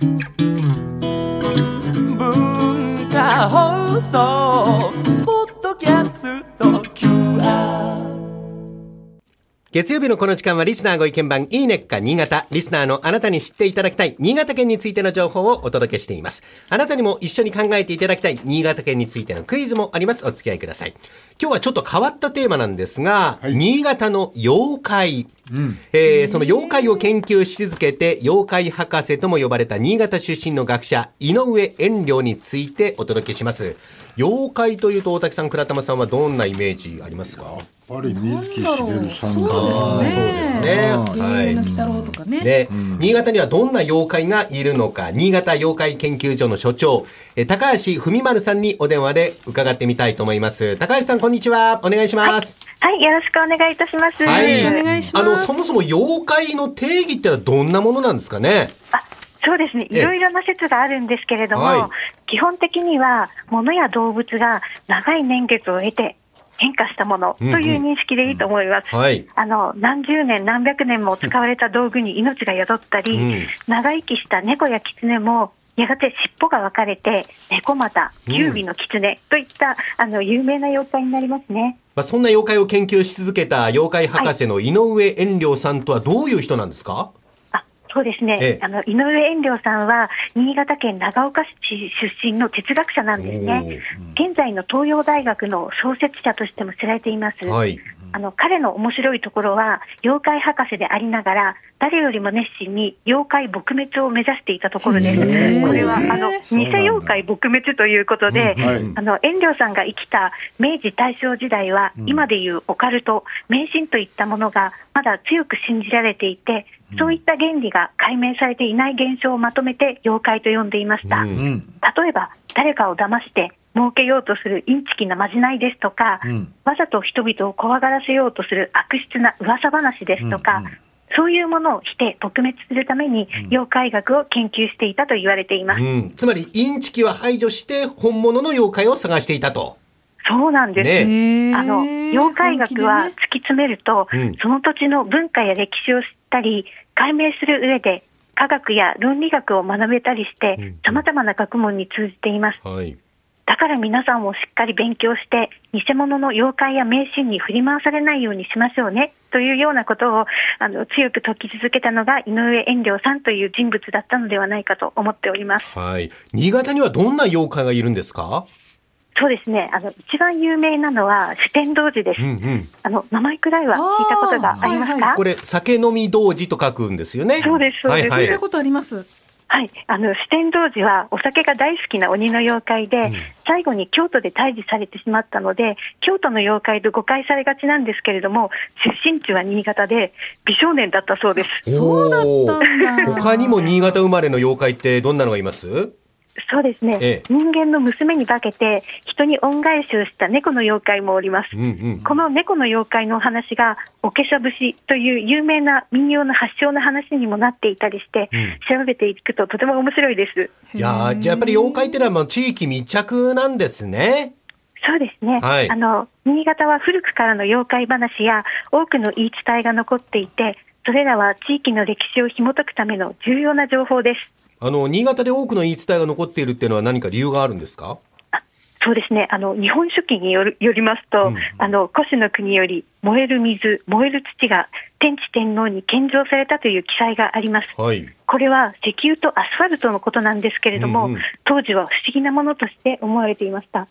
文化放送ポッドキャスト QR 月曜日のこの時間はリスナーご意見番いいねっか新潟。リスナーのあなたに知っていただきたい新潟県についての情報をお届けしています。あなたにも一緒に考えていただきたい新潟県についてのクイズもあります。お付き合いください。今日はちょっと変わったテーマなんですが、新潟の妖怪。えーその妖怪を研究し続けて、妖怪博士とも呼ばれた新潟出身の学者、井上遠慮についてお届けします。妖怪というと大滝さん、倉玉さんはどんなイメージありますか？やっぱり水木しげるさんそうがですね。そうですねはい。の鬼太郎とかね。ね、新潟にはどんな妖怪がいるのか、新潟妖怪研究所の所長、え高橋文丸さんにお電話で伺ってみたいと思います。高橋さん、こんにちは。お願いします。はい、よろしくお願いいたします。はい。お願いしますあの、そもそも妖怪の定義ってのはどんなものなんですかね？あそうですね。ええいろいろな説があるんですけれども、はい基本的には物や動物が長い年月を経て変化したものという認識でいいと思います。はい。あの何十年、何百年も使われた道具に命が宿ったり、うん長生きした猫や狐も、やがて尻尾が分かれて、猫又、九尾の狐といった、あの有名な妖怪になりますね。まあ、そんな妖怪を研究し続けた妖怪博士の井上遠慮さんとはどういう人なんですか？あそうですね、ええあの井上遠慮さんは、新潟県長岡市出身の哲学者なんですね。現在の東洋大学の創設者としても知られています。はい。あの彼の面白いところは、妖怪博士でありながら、誰よりも熱心に妖怪撲滅を目指していたところです。これはあの偽妖怪撲滅ということで、うんはい。あの遠慮さんが生きた明治大正時代は、今でいうオカルト、迷信といったものがまだ強く信じられていて、そういった原理が解明されていない現象をまとめて妖怪と呼んでいました。うんうん。例えば誰かを騙して儲けようとするインチキなまじないですとか、うんわざと人々を怖がらせようとする悪質な噂話ですとか、うんうんそういうものをして撲滅するために妖怪学を研究していたと言われています。うん。つまり、インチキは排除して本物の妖怪を探していたと。そうなんです。ねあの妖怪学は突き詰めると、うんその土地の文化や歴史を知ったり、解明する上で科学や論理学を学べたりして、さまざまな学問に通じています。はい。だから皆さんもしっかり勉強して、偽物の妖怪や迷信に振り回されないようにしましょうね、というようなことをあの強く説き続けたのが井上遠慮さんという人物だったのではないかと思っております。はい。新潟にはどんな妖怪がいるんですか？そうですね、あの一番有名なのは四天童寺です。うんうん。あの名前くらいは聞いたことがありますか、はいはこれ、酒飲み童子と書くんですよね。そうですそうですはいはい聞いた。ことあります。はい、あの四天童寺はお酒が大好きな鬼の妖怪で、最後に京都で退治されてしまったので、京都の妖怪と誤解されがちなんですけれども、出身地は新潟で、美少年だったそうです。そうだったんだ。他にも新潟生まれの妖怪ってどんなのがいます？そうですね、ええ人間の娘に化けて、人に恩返しをした猫の妖怪もおります。うんうん。この猫の妖怪のお話が、おけしゃ節という有名な民謡の発祥の話にもなっていたりして、調べていくととても面白いです。いやーじゃあやっぱり妖怪ってのはもう地域密着なんですね。そうですね、はいあの新潟は古くからの妖怪話や多くの言い伝えが残っていて、それらは地域の歴史を紐解くための重要な情報です。あの、新潟で多くの言い伝えが残っているっていうのは何か理由があるんですか？そうですね。あの、日本書紀によりますと、あの、古種の国より燃える水、燃える土が天地天皇に献上されたという記載があります。はい。これは石油とアスファルトのことなんですけれども、うんうん当時は不思議なものとして思われていました。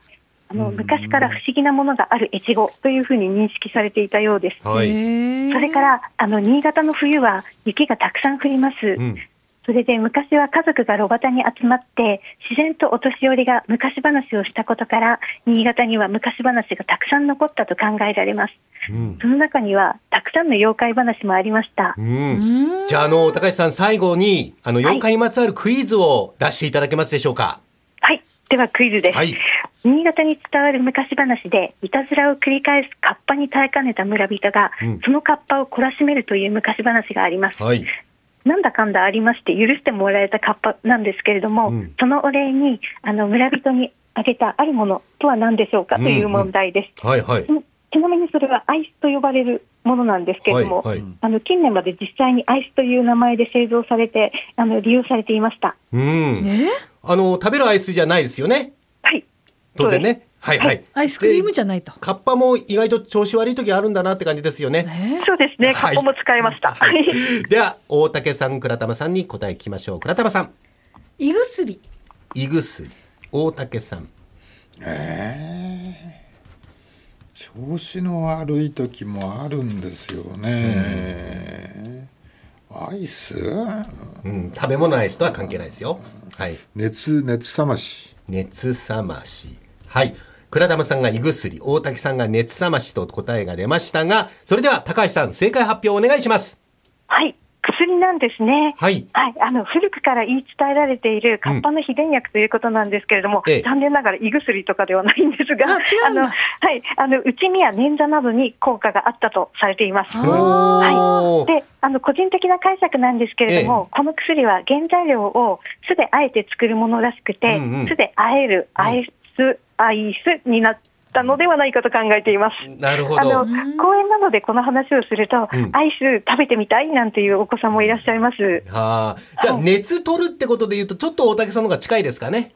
あの、昔から不思議なものがある越後というふうに認識されていたようです。はい。それから、あの、新潟の冬は雪がたくさん降ります。うん。それで昔は家族が炉端に集まって、自然とお年寄りが昔話をしたことから、新潟には昔話がたくさん残ったと考えられます。うん。その中には、たくさんの妖怪話もありました。うん。じゃあ、あの、高橋さん、最後に、あの、妖怪にまつわるクイズを出していただけますでしょうか？はい。ではクイズです。はい新潟に伝わる昔話で、いたずらを繰り返すカッパに耐えかねた村人が、うんそのカッパを懲らしめるという昔話があります。はい。なんだかんだありまして、許してもらえたカッパなんですけれども、うんそのお礼に、あの、村人にあげたあるものとは何でしょうかという問題です。はいはい。うんちなみにそれはアイスと呼ばれるものなんですけれども、はいはいあの近年まで実際にアイスという名前で製造されて、あの利用されていました。うん。えあの、食べるアイスじゃないですよね？はい。当然ね。はいはい。アイスクリームじゃないと。カッパも意外と調子悪い時あるんだなって感じですよね。えそうですね。はいカップも使いました。はい。では、大竹さん、倉玉さんに答え聞きましょう。倉玉さん、胃薬。胃薬。大竹さん。調子の悪い時もあるんですよね、アイス？うん、食べ物アイスとは関係ないですよ。はい。熱熱冷まし熱冷まし。はい。倉玉さんが胃薬、大竹さんが熱冷ましと答えが出ましたが、それでは高橋さん、正解発表お願いします。はい。薬なんですね。はいはい。あの、古くから言い伝えられているカッパの秘伝薬ということなんですけれども、ええ残念ながら胃薬とかではないんですが、あ違うんだの、はい。あの、内身や捻挫などに効果があったとされています。はい、であの個人的な解釈なんですけれども、この薬は原材料を酢であえて作るものらしくて、うんうん酢であえるアイス、アイスになったのではないかと考えています。なるほあのど。公園などでこの話をすると、うんアイス食べてみたいなんていうお子さんもいらっしゃいます。はあ。じゃあ、はい熱取るってことで言うと、ちょっと大竹さんの方が近いですかね。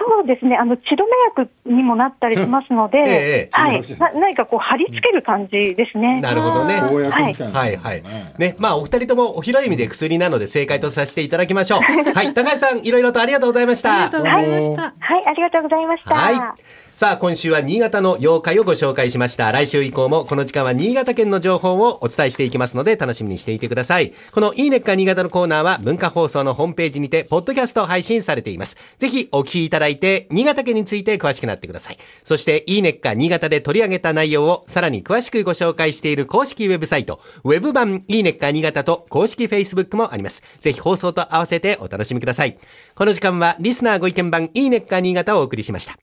そうですね、あの血止め薬にもなったりしますので、ええはい、な何かこう貼り付ける感じですね。なるほどね。公薬みたいな、はいはい。ね、まあお二人ともお広い意味で薬なので正解とさせていただきましょう。はい、高橋さん、いろいろとありがとうございました。ありがとうございました。はい、ありがとうございました。はい。さあ、今週は新潟の妖怪をご紹介しました。来週以降もこの時間は新潟県の情報をお伝えしていきますので楽しみにしていてください。このいいねっか新潟のコーナーは文化放送のホームページにてポッドキャスト配信されています。ぜひお聞きいただいて新潟県について詳しくなってください。そしていいねっか新潟で取り上げた内容をさらに詳しくご紹介している公式ウェブサイト、ウェブ版いいねっか新潟と公式 Facebook もあります。ぜひ放送と合わせてお楽しみください。この時間はリスナーご意見版いいねっか新潟をお送りしました。